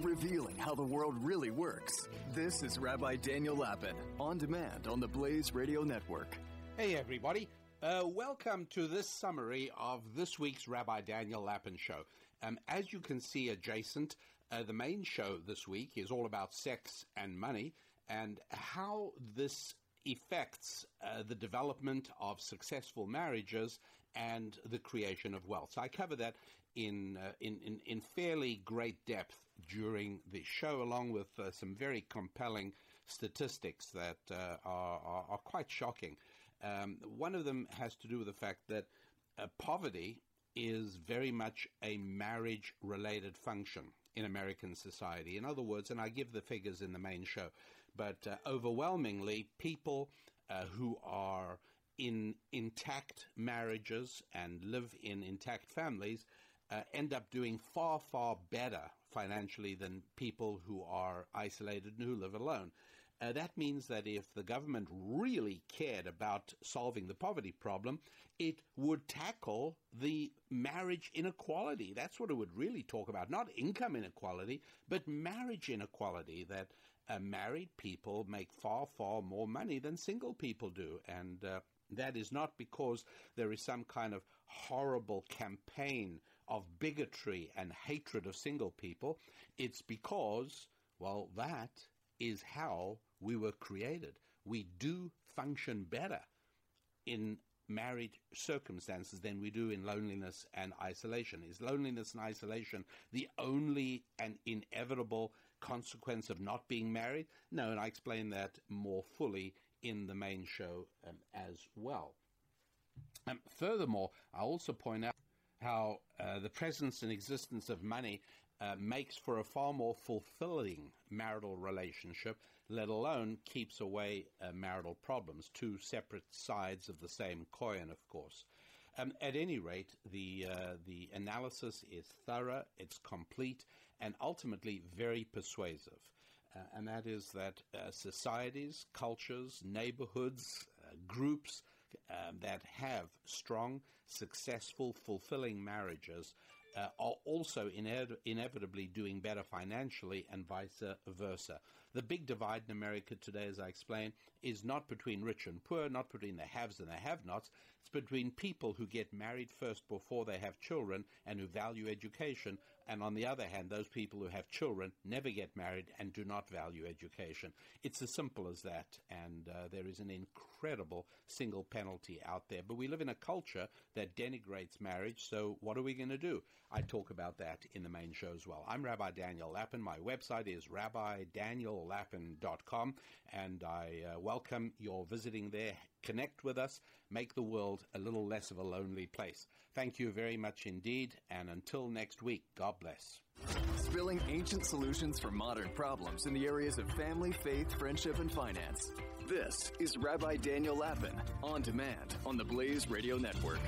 Revealing how the world really works. This is Rabbi Daniel Lapin, on demand on the Blaze Radio Network. Hey, everybody. Uh, welcome to this summary of this week's Rabbi Daniel Lapin show. Um, as you can see adjacent, uh, the main show this week is all about sex and money and how this affects uh, the development of successful marriages and the creation of wealth. So I cover that in, uh, in, in, in, fairly great depth during the show, along with uh, some very compelling statistics that uh, are, are, are, quite shocking. Um, one of them has to do with the fact that uh, poverty is very much a marriage related function in American society. In other words, and I give the figures in the main show, but uh, overwhelmingly, people uh, who are in intact marriages and live in intact families uh, end up doing far, far better financially than people who are isolated and who live alone. Uh, that means that if the government really cared about solving the poverty problem, it would tackle the marriage inequality. That's what it would really talk about. Not income inequality, but marriage inequality. That uh, married people make far, far more money than single people do. And uh, that is not because there is some kind of horrible campaign of bigotry and hatred of single people. It's because, well, that is how we were created. We do function better in married circumstances than we do in loneliness and isolation. Is loneliness and isolation the only and inevitable consequence of not being married? No, and I explain that more fully in the main show um, as well. Um, furthermore, I also point out how uh, the presence and existence of money uh, makes for a far more fulfilling marital relationship, let alone keeps away uh, marital problems. Two separate sides of the same coin, of course. Um, at any rate, the uh, the analysis is thorough, it's complete, and ultimately very persuasive. Uh, and that is that uh, societies, cultures, neighborhoods, groups um, that have strong, successful, fulfilling marriages uh, are also ine- inevitably doing better financially and vice versa. The big divide in America today, as I explained, is not between rich and poor, not between the haves and the have nots. It's between people who get married first before they have children and who value education, and on the other hand, those people who have children never get married and do not value education. It's as simple as that, and uh, there is an incredible single penalty out there. But we live in a culture that denigrates marriage, so what are we going to do? I talk about that in the main show as well. I'm Rabbi Daniel Lapin. My website is rabbidaniellapin.com, and I uh, welcome your visiting there. Connect with us, make the world a little less of a lonely place. Thank you very much indeed, and until next week, God bless. Spilling ancient solutions for modern problems in the areas of family, faith, friendship, and finance. This is Rabbi Daniel Lapin, on demand on the Blaze Radio Network.